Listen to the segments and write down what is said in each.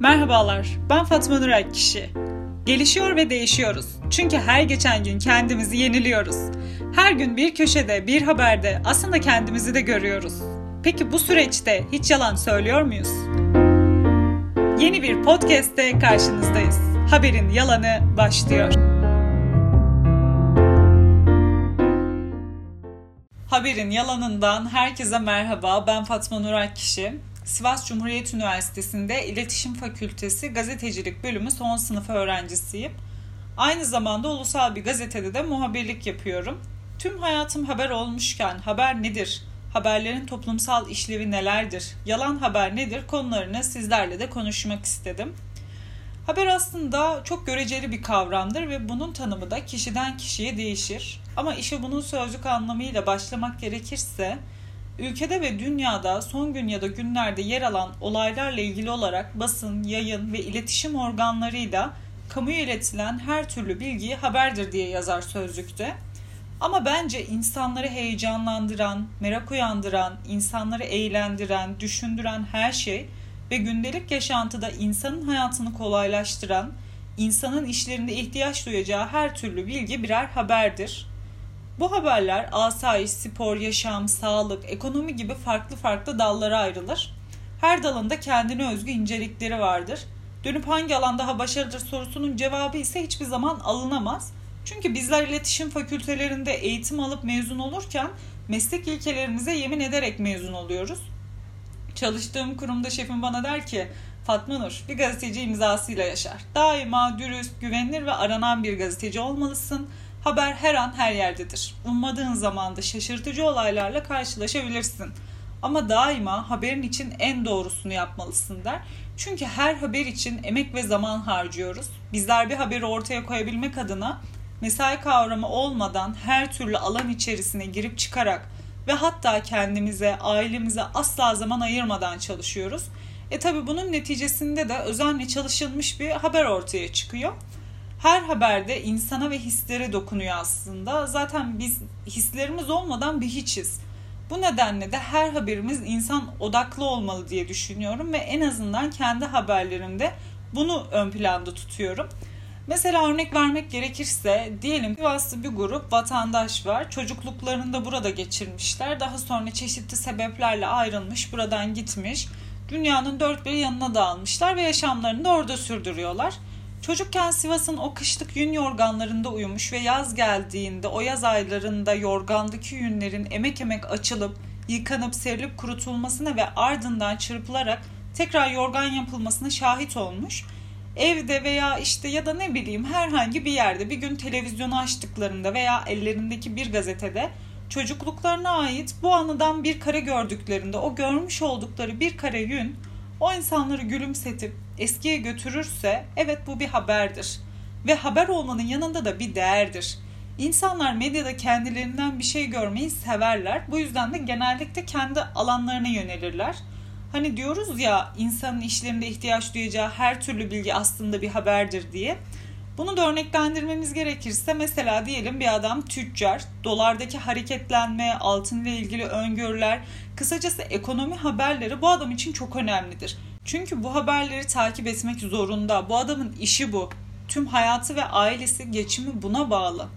Merhabalar, ben Fatma Nur Akkişi. Gelişiyor ve değişiyoruz. Çünkü her geçen gün kendimizi yeniliyoruz. Her gün bir köşede, bir haberde aslında kendimizi de görüyoruz. Peki bu süreçte hiç yalan söylüyor muyuz? Yeni bir podcast'te karşınızdayız. Haberin yalanı başlıyor. Haberin yalanından herkese merhaba. Ben Fatma Nur Akkişi. Sivas Cumhuriyet Üniversitesi'nde İletişim Fakültesi Gazetecilik Bölümü son sınıf öğrencisiyim. Aynı zamanda ulusal bir gazetede de muhabirlik yapıyorum. Tüm hayatım haber olmuşken haber nedir? Haberlerin toplumsal işlevi nelerdir? Yalan haber nedir? Konularını sizlerle de konuşmak istedim. Haber aslında çok göreceli bir kavramdır ve bunun tanımı da kişiden kişiye değişir. Ama işe bunun sözlük anlamıyla başlamak gerekirse Ülkede ve dünyada son gün ya da günlerde yer alan olaylarla ilgili olarak basın, yayın ve iletişim organlarıyla kamuya iletilen her türlü bilgiyi haberdir diye yazar sözlükte. Ama bence insanları heyecanlandıran, merak uyandıran, insanları eğlendiren, düşündüren her şey ve gündelik yaşantıda insanın hayatını kolaylaştıran, insanın işlerinde ihtiyaç duyacağı her türlü bilgi birer haberdir. Bu haberler asayiş, spor, yaşam, sağlık, ekonomi gibi farklı farklı dallara ayrılır. Her dalında kendine özgü incelikleri vardır. Dönüp hangi alan daha başarılıdır sorusunun cevabı ise hiçbir zaman alınamaz. Çünkü bizler iletişim fakültelerinde eğitim alıp mezun olurken meslek ilkelerimize yemin ederek mezun oluyoruz. Çalıştığım kurumda şefim bana der ki Fatma Nur bir gazeteci imzasıyla yaşar. Daima dürüst, güvenilir ve aranan bir gazeteci olmalısın. Haber her an her yerdedir. Ummadığın zamanda şaşırtıcı olaylarla karşılaşabilirsin. Ama daima haberin için en doğrusunu yapmalısın der. Çünkü her haber için emek ve zaman harcıyoruz. Bizler bir haberi ortaya koyabilmek adına mesai kavramı olmadan her türlü alan içerisine girip çıkarak ve hatta kendimize, ailemize asla zaman ayırmadan çalışıyoruz. E tabi bunun neticesinde de özenle çalışılmış bir haber ortaya çıkıyor her haberde insana ve hislere dokunuyor aslında. Zaten biz hislerimiz olmadan bir hiçiz. Bu nedenle de her haberimiz insan odaklı olmalı diye düşünüyorum ve en azından kendi haberlerimde bunu ön planda tutuyorum. Mesela örnek vermek gerekirse diyelim Sivas'ta bir grup vatandaş var. Çocukluklarını da burada geçirmişler. Daha sonra çeşitli sebeplerle ayrılmış, buradan gitmiş. Dünyanın dört bir yanına dağılmışlar ve yaşamlarını da orada sürdürüyorlar. Çocukken Sivas'ın o kışlık yün yorganlarında uyumuş ve yaz geldiğinde o yaz aylarında yorgandaki yünlerin emek emek açılıp yıkanıp serilip kurutulmasına ve ardından çırpılarak tekrar yorgan yapılmasına şahit olmuş. Evde veya işte ya da ne bileyim herhangi bir yerde bir gün televizyonu açtıklarında veya ellerindeki bir gazetede çocukluklarına ait bu anıdan bir kare gördüklerinde o görmüş oldukları bir kare yün o insanları gülümsetip eskiye götürürse evet bu bir haberdir. Ve haber olmanın yanında da bir değerdir. İnsanlar medyada kendilerinden bir şey görmeyi severler. Bu yüzden de genellikle kendi alanlarına yönelirler. Hani diyoruz ya insanın işlerinde ihtiyaç duyacağı her türlü bilgi aslında bir haberdir diye. Bunu da örneklendirmemiz gerekirse mesela diyelim bir adam tüccar, dolardaki hareketlenme, altın ile ilgili öngörüler, kısacası ekonomi haberleri bu adam için çok önemlidir. Çünkü bu haberleri takip etmek zorunda. Bu adamın işi bu. Tüm hayatı ve ailesi geçimi buna bağlı.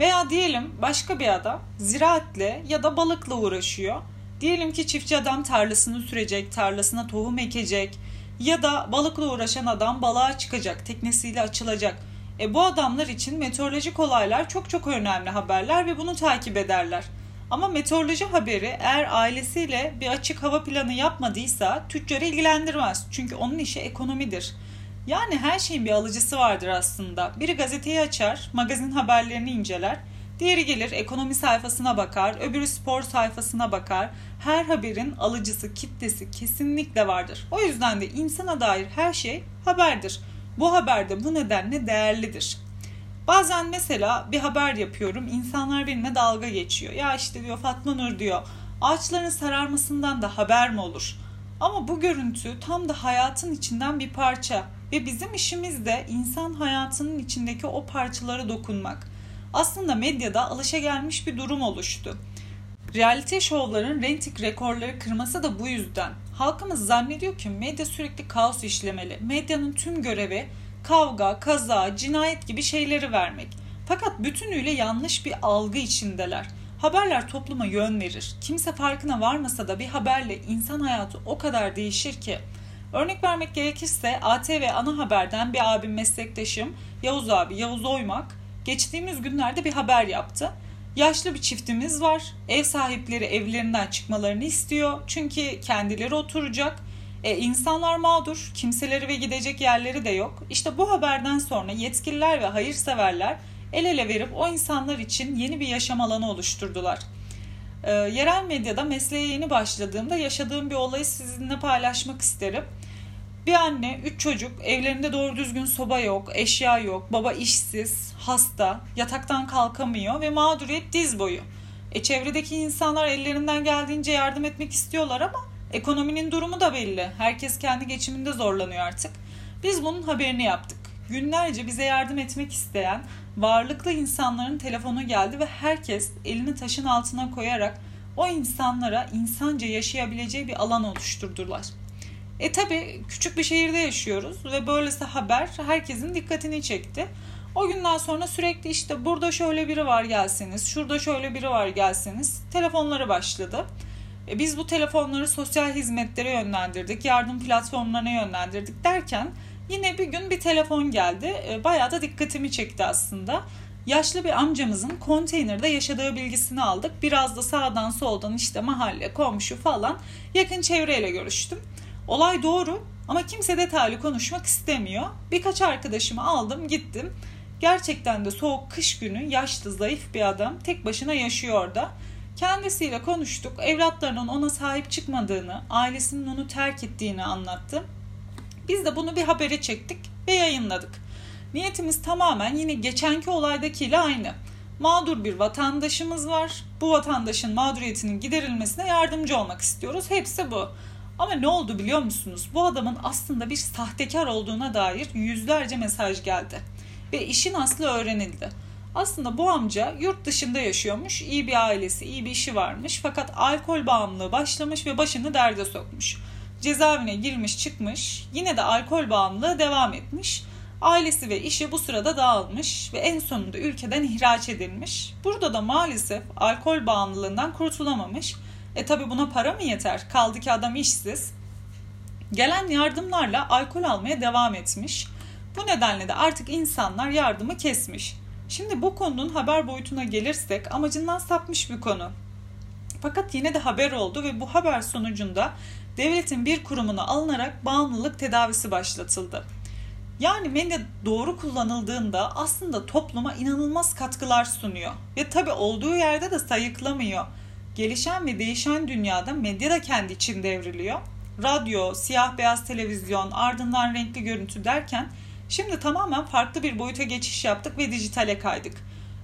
Veya diyelim başka bir adam ziraatle ya da balıkla uğraşıyor. Diyelim ki çiftçi adam tarlasını sürecek, tarlasına tohum ekecek ya da balıkla uğraşan adam balığa çıkacak, teknesiyle açılacak. E bu adamlar için meteorolojik olaylar çok çok önemli haberler ve bunu takip ederler. Ama meteoroloji haberi eğer ailesiyle bir açık hava planı yapmadıysa tüccarı ilgilendirmez. Çünkü onun işi ekonomidir. Yani her şeyin bir alıcısı vardır aslında. Biri gazeteyi açar, magazin haberlerini inceler. Diğeri gelir ekonomi sayfasına bakar, öbürü spor sayfasına bakar. Her haberin alıcısı, kitlesi kesinlikle vardır. O yüzden de insana dair her şey haberdir. Bu haber de bu nedenle değerlidir. Bazen mesela bir haber yapıyorum. insanlar benimle dalga geçiyor. Ya işte diyor Fatma Nur diyor. Ağaçların sararmasından da haber mi olur? Ama bu görüntü tam da hayatın içinden bir parça ve bizim işimiz de insan hayatının içindeki o parçalara dokunmak. Aslında medyada alışa gelmiş bir durum oluştu. Realite şovların reyting rekorları kırması da bu yüzden. Halkımız zannediyor ki medya sürekli kaos işlemeli. Medyanın tüm görevi kavga, kaza, cinayet gibi şeyleri vermek. Fakat bütünüyle yanlış bir algı içindeler. Haberler topluma yön verir. Kimse farkına varmasa da bir haberle insan hayatı o kadar değişir ki. Örnek vermek gerekirse ATV ana haberden bir abim meslektaşım Yavuz abi Yavuz Oymak geçtiğimiz günlerde bir haber yaptı. Yaşlı bir çiftimiz var. Ev sahipleri evlerinden çıkmalarını istiyor. Çünkü kendileri oturacak. E, insanlar mağdur. Kimseleri ve gidecek yerleri de yok. İşte bu haberden sonra yetkililer ve hayırseverler el ele verip o insanlar için yeni bir yaşam alanı oluşturdular. E, yerel medyada mesleğe yeni başladığımda yaşadığım bir olayı sizinle paylaşmak isterim. Bir anne, üç çocuk, evlerinde doğru düzgün soba yok, eşya yok, baba işsiz, hasta, yataktan kalkamıyor ve mağduriyet diz boyu. E çevredeki insanlar ellerinden geldiğince yardım etmek istiyorlar ama ekonominin durumu da belli. Herkes kendi geçiminde zorlanıyor artık. Biz bunun haberini yaptık. Günlerce bize yardım etmek isteyen varlıklı insanların telefonu geldi ve herkes elini taşın altına koyarak o insanlara insanca yaşayabileceği bir alan oluşturdular.'' E tabi küçük bir şehirde yaşıyoruz ve böylesi haber herkesin dikkatini çekti. O günden sonra sürekli işte burada şöyle biri var gelseniz, şurada şöyle biri var gelseniz telefonları başladı. E biz bu telefonları sosyal hizmetlere yönlendirdik, yardım platformlarına yönlendirdik derken yine bir gün bir telefon geldi. E, bayağı da dikkatimi çekti aslında. Yaşlı bir amcamızın konteynerde yaşadığı bilgisini aldık. Biraz da sağdan soldan işte mahalle, komşu falan yakın çevreyle görüştüm. Olay doğru ama kimse detaylı konuşmak istemiyor. Birkaç arkadaşımı aldım gittim. Gerçekten de soğuk kış günü yaşlı zayıf bir adam tek başına yaşıyor orada. Kendisiyle konuştuk. Evlatlarının ona sahip çıkmadığını, ailesinin onu terk ettiğini anlattı. Biz de bunu bir habere çektik ve yayınladık. Niyetimiz tamamen yine geçenki olaydakiyle aynı. Mağdur bir vatandaşımız var. Bu vatandaşın mağduriyetinin giderilmesine yardımcı olmak istiyoruz. Hepsi bu. Ama ne oldu biliyor musunuz? Bu adamın aslında bir sahtekar olduğuna dair yüzlerce mesaj geldi. Ve işin aslı öğrenildi. Aslında bu amca yurt dışında yaşıyormuş, iyi bir ailesi, iyi bir işi varmış fakat alkol bağımlılığı başlamış ve başını derde sokmuş. Cezaevine girmiş çıkmış, yine de alkol bağımlılığı devam etmiş. Ailesi ve işi bu sırada dağılmış ve en sonunda ülkeden ihraç edilmiş. Burada da maalesef alkol bağımlılığından kurtulamamış e tabi buna para mı yeter? Kaldı ki adam işsiz. Gelen yardımlarla alkol almaya devam etmiş. Bu nedenle de artık insanlar yardımı kesmiş. Şimdi bu konunun haber boyutuna gelirsek amacından sapmış bir konu. Fakat yine de haber oldu ve bu haber sonucunda devletin bir kurumuna alınarak bağımlılık tedavisi başlatıldı. Yani medya doğru kullanıldığında aslında topluma inanılmaz katkılar sunuyor. Ve tabi olduğu yerde de sayıklamıyor. Gelişen ve değişen dünyada medya da kendi içinde evriliyor. Radyo, siyah beyaz televizyon, ardından renkli görüntü derken şimdi tamamen farklı bir boyuta geçiş yaptık ve dijitale kaydık.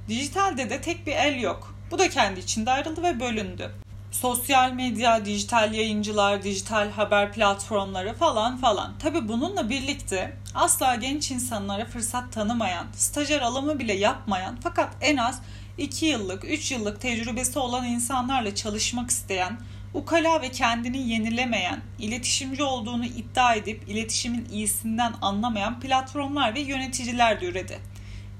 Dijitalde de tek bir el yok. Bu da kendi içinde ayrıldı ve bölündü. Sosyal medya, dijital yayıncılar, dijital haber platformları falan falan. Tabi bununla birlikte asla genç insanlara fırsat tanımayan, stajyer alımı bile yapmayan fakat en az 2 yıllık, 3 yıllık tecrübesi olan insanlarla çalışmak isteyen, ukala ve kendini yenilemeyen, iletişimci olduğunu iddia edip iletişimin iyisinden anlamayan platformlar ve yöneticiler de üredi.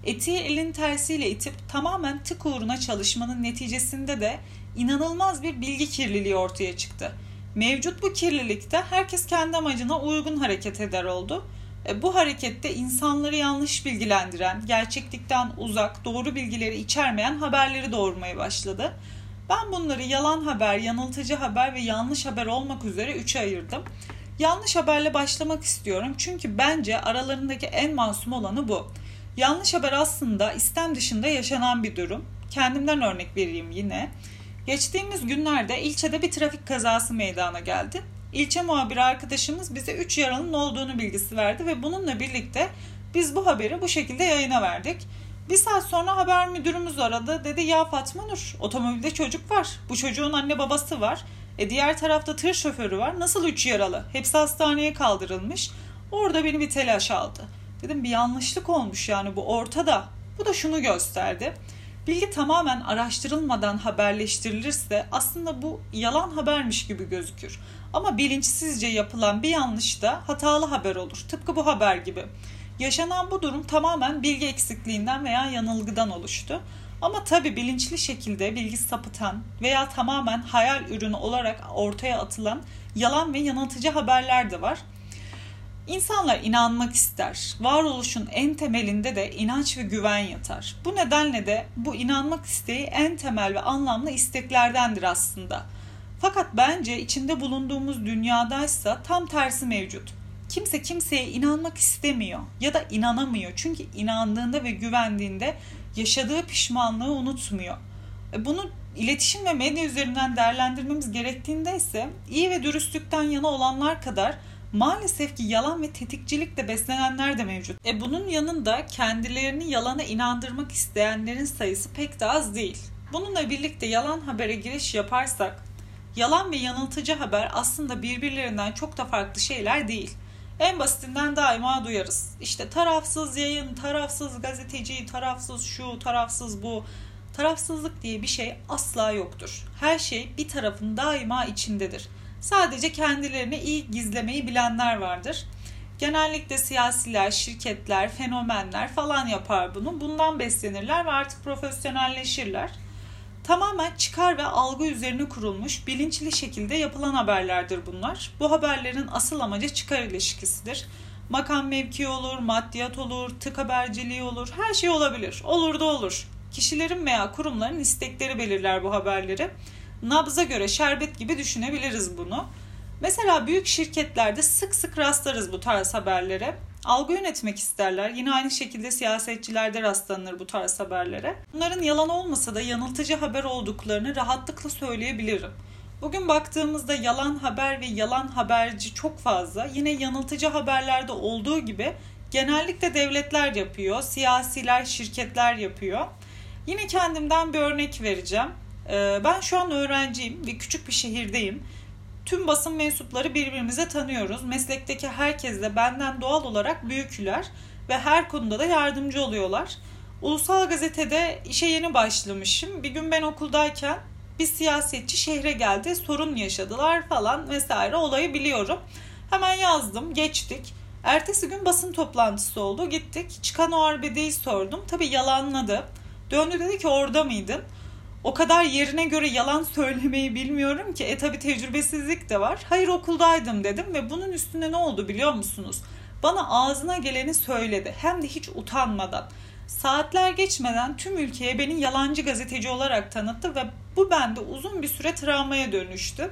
Etiği elin tersiyle itip tamamen tık uğruna çalışmanın neticesinde de inanılmaz bir bilgi kirliliği ortaya çıktı. Mevcut bu kirlilikte herkes kendi amacına uygun hareket eder oldu bu harekette insanları yanlış bilgilendiren, gerçeklikten uzak, doğru bilgileri içermeyen haberleri doğurmaya başladı. Ben bunları yalan haber, yanıltıcı haber ve yanlış haber olmak üzere üçe ayırdım. Yanlış haberle başlamak istiyorum çünkü bence aralarındaki en masum olanı bu. Yanlış haber aslında istem dışında yaşanan bir durum. Kendimden örnek vereyim yine. Geçtiğimiz günlerde ilçede bir trafik kazası meydana geldi. İlçe muhabiri arkadaşımız bize 3 yaralının olduğunu bilgisi verdi ve bununla birlikte biz bu haberi bu şekilde yayına verdik. Bir saat sonra haber müdürümüz aradı. Dedi ya Fatma Nur otomobilde çocuk var. Bu çocuğun anne babası var. E diğer tarafta tır şoförü var. Nasıl üç yaralı? Hepsi hastaneye kaldırılmış. Orada beni bir telaş aldı. Dedim bir yanlışlık olmuş yani bu ortada. Bu da şunu gösterdi. Bilgi tamamen araştırılmadan haberleştirilirse aslında bu yalan habermiş gibi gözükür. Ama bilinçsizce yapılan bir yanlış da hatalı haber olur. Tıpkı bu haber gibi. Yaşanan bu durum tamamen bilgi eksikliğinden veya yanılgıdan oluştu. Ama tabi bilinçli şekilde bilgi sapıtan veya tamamen hayal ürünü olarak ortaya atılan yalan ve yanıltıcı haberler de var. İnsanlar inanmak ister. Varoluşun en temelinde de inanç ve güven yatar. Bu nedenle de bu inanmak isteği en temel ve anlamlı isteklerdendir aslında. Fakat bence içinde bulunduğumuz dünyadaysa tam tersi mevcut. Kimse kimseye inanmak istemiyor ya da inanamıyor. Çünkü inandığında ve güvendiğinde yaşadığı pişmanlığı unutmuyor. E, bunu iletişim ve medya üzerinden değerlendirmemiz gerektiğinde ise iyi ve dürüstlükten yana olanlar kadar maalesef ki yalan ve tetikcilikle beslenenler de mevcut. E bunun yanında kendilerini yalana inandırmak isteyenlerin sayısı pek de az değil. Bununla birlikte yalan habere giriş yaparsak yalan ve yanıltıcı haber aslında birbirlerinden çok da farklı şeyler değil. En basitinden daima duyarız. İşte tarafsız yayın, tarafsız gazeteci, tarafsız şu, tarafsız bu. Tarafsızlık diye bir şey asla yoktur. Her şey bir tarafın daima içindedir. Sadece kendilerini iyi gizlemeyi bilenler vardır. Genellikle siyasiler, şirketler, fenomenler falan yapar bunu. Bundan beslenirler ve artık profesyonelleşirler. Tamamen çıkar ve algı üzerine kurulmuş bilinçli şekilde yapılan haberlerdir bunlar. Bu haberlerin asıl amacı çıkar ilişkisidir. Makam mevki olur, maddiyat olur, tık haberciliği olur, her şey olabilir. Olur da olur. Kişilerin veya kurumların istekleri belirler bu haberleri. Nabza göre şerbet gibi düşünebiliriz bunu. Mesela büyük şirketlerde sık sık rastlarız bu tarz haberlere. Algı yönetmek isterler. Yine aynı şekilde siyasetçilerde rastlanır bu tarz haberlere. Bunların yalan olmasa da yanıltıcı haber olduklarını rahatlıkla söyleyebilirim. Bugün baktığımızda yalan haber ve yalan haberci çok fazla. Yine yanıltıcı haberlerde olduğu gibi genellikle devletler yapıyor, siyasiler, şirketler yapıyor. Yine kendimden bir örnek vereceğim. Ee, ben şu an öğrenciyim ve küçük bir şehirdeyim. Tüm basın mensupları birbirimize tanıyoruz. Meslekteki herkes de benden doğal olarak büyükler ve her konuda da yardımcı oluyorlar. Ulusal gazetede işe yeni başlamışım. Bir gün ben okuldayken bir siyasetçi şehre geldi, sorun yaşadılar falan vesaire olayı biliyorum. Hemen yazdım, geçtik. Ertesi gün basın toplantısı oldu. Gittik. Çıkan o arbedeyi sordum. Tabii yalanladı. Döndü dedi ki orada mıydın? O kadar yerine göre yalan söylemeyi bilmiyorum ki. E tabi tecrübesizlik de var. Hayır okuldaydım dedim ve bunun üstüne ne oldu biliyor musunuz? Bana ağzına geleni söyledi. Hem de hiç utanmadan. Saatler geçmeden tüm ülkeye beni yalancı gazeteci olarak tanıttı ve bu bende uzun bir süre travmaya dönüştü.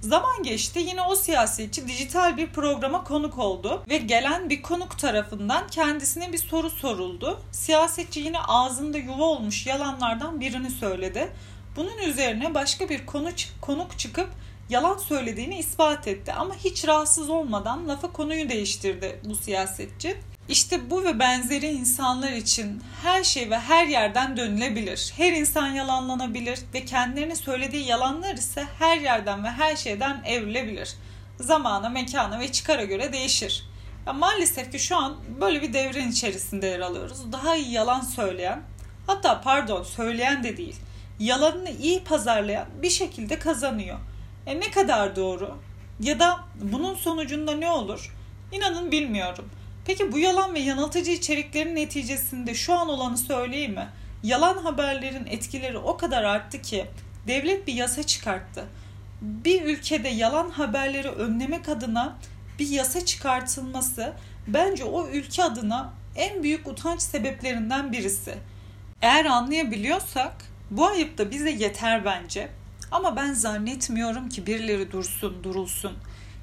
Zaman geçti yine o siyasetçi dijital bir programa konuk oldu ve gelen bir konuk tarafından kendisine bir soru soruldu. Siyasetçi yine ağzında yuva olmuş yalanlardan birini söyledi. Bunun üzerine başka bir konu konuk çıkıp yalan söylediğini ispat etti ama hiç rahatsız olmadan lafa konuyu değiştirdi bu siyasetçi. İşte bu ve benzeri insanlar için her şey ve her yerden dönülebilir. Her insan yalanlanabilir ve kendilerini söylediği yalanlar ise her yerden ve her şeyden evrilebilir. Zamana, mekana ve çıkara göre değişir. Ya maalesef ki şu an böyle bir devrin içerisinde yer alıyoruz. Daha iyi yalan söyleyen, hatta pardon söyleyen de değil, yalanını iyi pazarlayan bir şekilde kazanıyor. E ne kadar doğru? Ya da bunun sonucunda ne olur? İnanın bilmiyorum. Peki bu yalan ve yanıltıcı içeriklerin neticesinde şu an olanı söyleyeyim mi? Yalan haberlerin etkileri o kadar arttı ki devlet bir yasa çıkarttı. Bir ülkede yalan haberleri önlemek adına bir yasa çıkartılması bence o ülke adına en büyük utanç sebeplerinden birisi. Eğer anlayabiliyorsak bu ayıp da bize yeter bence. Ama ben zannetmiyorum ki birileri dursun, durulsun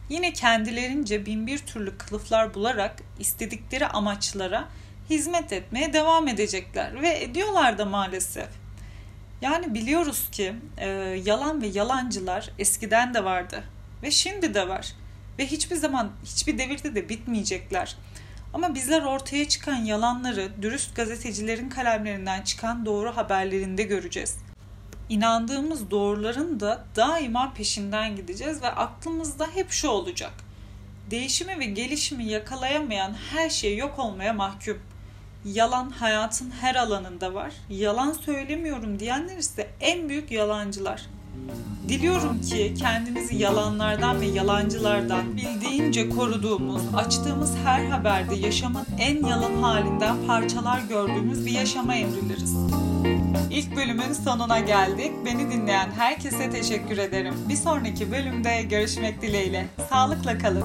yine kendilerince bin bir türlü kılıflar bularak istedikleri amaçlara hizmet etmeye devam edecekler ve ediyorlar da maalesef. Yani biliyoruz ki e, yalan ve yalancılar eskiden de vardı ve şimdi de var ve hiçbir zaman hiçbir devirde de bitmeyecekler. Ama bizler ortaya çıkan yalanları dürüst gazetecilerin kalemlerinden çıkan doğru haberlerinde göreceğiz inandığımız doğruların da daima peşinden gideceğiz ve aklımızda hep şu olacak. Değişimi ve gelişimi yakalayamayan her şey yok olmaya mahkum. Yalan hayatın her alanında var. Yalan söylemiyorum diyenler ise en büyük yalancılar. Diliyorum ki kendimizi yalanlardan ve yalancılardan bildiğince koruduğumuz, açtığımız her haberde yaşamın en yalan halinden parçalar gördüğümüz bir yaşama evriliriz. İlk bölümün sonuna geldik. Beni dinleyen herkese teşekkür ederim. Bir sonraki bölümde görüşmek dileğiyle. Sağlıkla kalın.